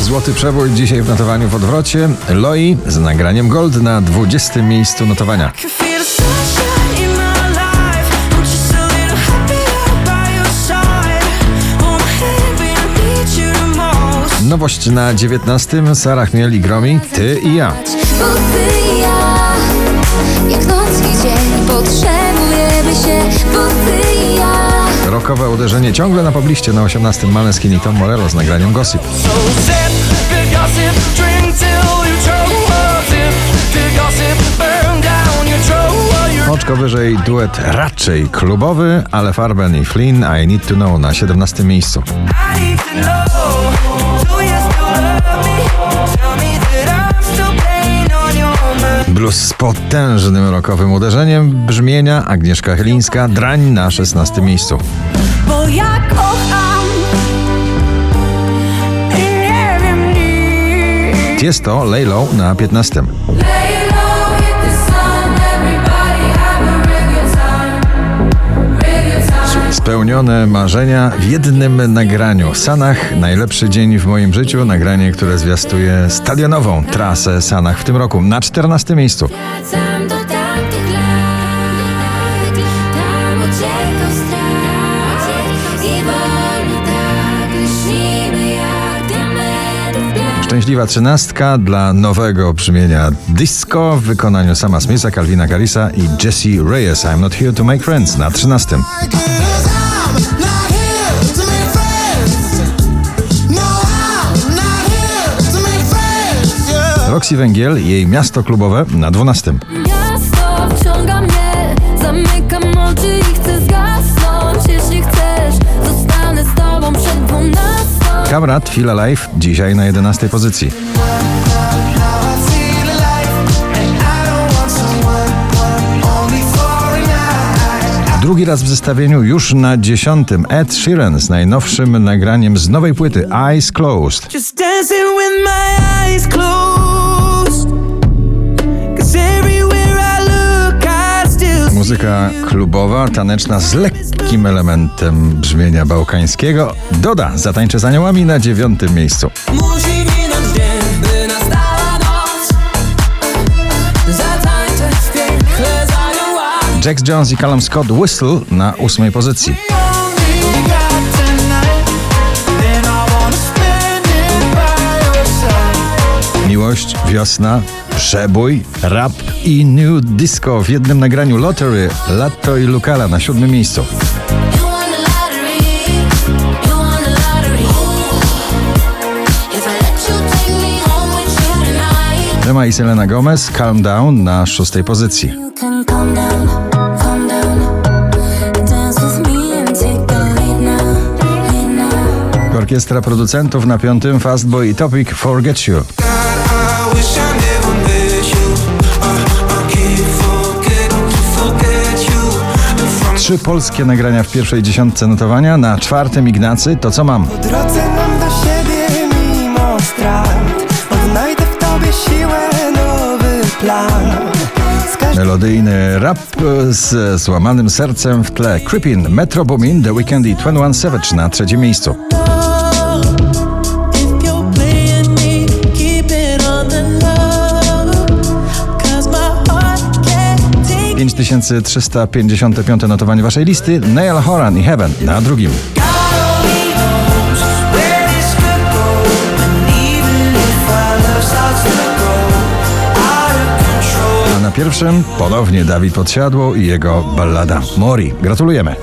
Złoty przebój dzisiaj w notowaniu w odwrocie. Loi z nagraniem Gold na 20. miejscu notowania. Nowość na 19. Sara Chmiel i Gromi. Ty i ja. Bo ty i ja, jak noc i dzień, potrzebujemy się, bo ty i ja. Rokowe uderzenie ciągle na pobliście na 18. Maleskin i Tom Morello z nagraniem Gossip. Oczko wyżej duet raczej klubowy, ale Farben i Flynn I Need To Know na 17. miejscu. Blues z potężnym rokowym uderzeniem brzmienia Agnieszka Chylińska, Drań na 16. miejscu. Bo ja kocham i nie wiem nic. Jest to Laylow na 15. Spełnione marzenia w jednym nagraniu. Sanach, najlepszy dzień w moim życiu. Nagranie, które zwiastuje stadionową trasę Sanach w tym roku na 14 miejscu. Tak. Szczęśliwa trzynastka dla nowego brzmienia disco w wykonaniu Sama Smitha, Calvina Harrisa i Jesse Reyes. I'm not here to make friends na 13. Roxy Węgiel, jej miasto klubowe na 12. Miasto wciąga mnie, zamykam oczy i chcę zgasnąć. Jeśli chcesz, zostanę z tobą przed dwunastą. Kamrat Feel Alive dzisiaj na 11 pozycji. Drugi raz w zestawieniu już na dziesiątym Ed Sheeran z najnowszym nagraniem z nowej płyty eyes closed. Muzyka klubowa, taneczna z lekkim elementem brzmienia bałkańskiego. Doda zatańczy z aniołami na dziewiątym miejscu. Musi minąć dzień, by nastała noc. Zatańczę w piekle z aniołami. Jax Jones i Callum Scott Whistle na ósmej pozycji. Miłość, wiosna, przebój, rap i new disco w jednym nagraniu Lottery, Latto i Lucala na siódmym miejscu. Rema i Selena Gomez, Calm Down na szóstej pozycji. Orkiestra producentów na piątym Fastboy i Topic Forget You. Trzy polskie nagrania w pierwszej dziesiątce notowania, na czwartym Ignacy, to co mam. drodze mam do siebie mimo strat Odnajdę w tobie siłę, nowy plan Melodyjny rap z złamanym sercem w tle. Creepin, Metro Boomin, The Weeknd i 21 Savage na trzecim miejscu. 5355 notowanie waszej listy. Neil Horan i Heaven na drugim. A na pierwszym ponownie Dawid Podsiadło i jego ballada Mori. Gratulujemy.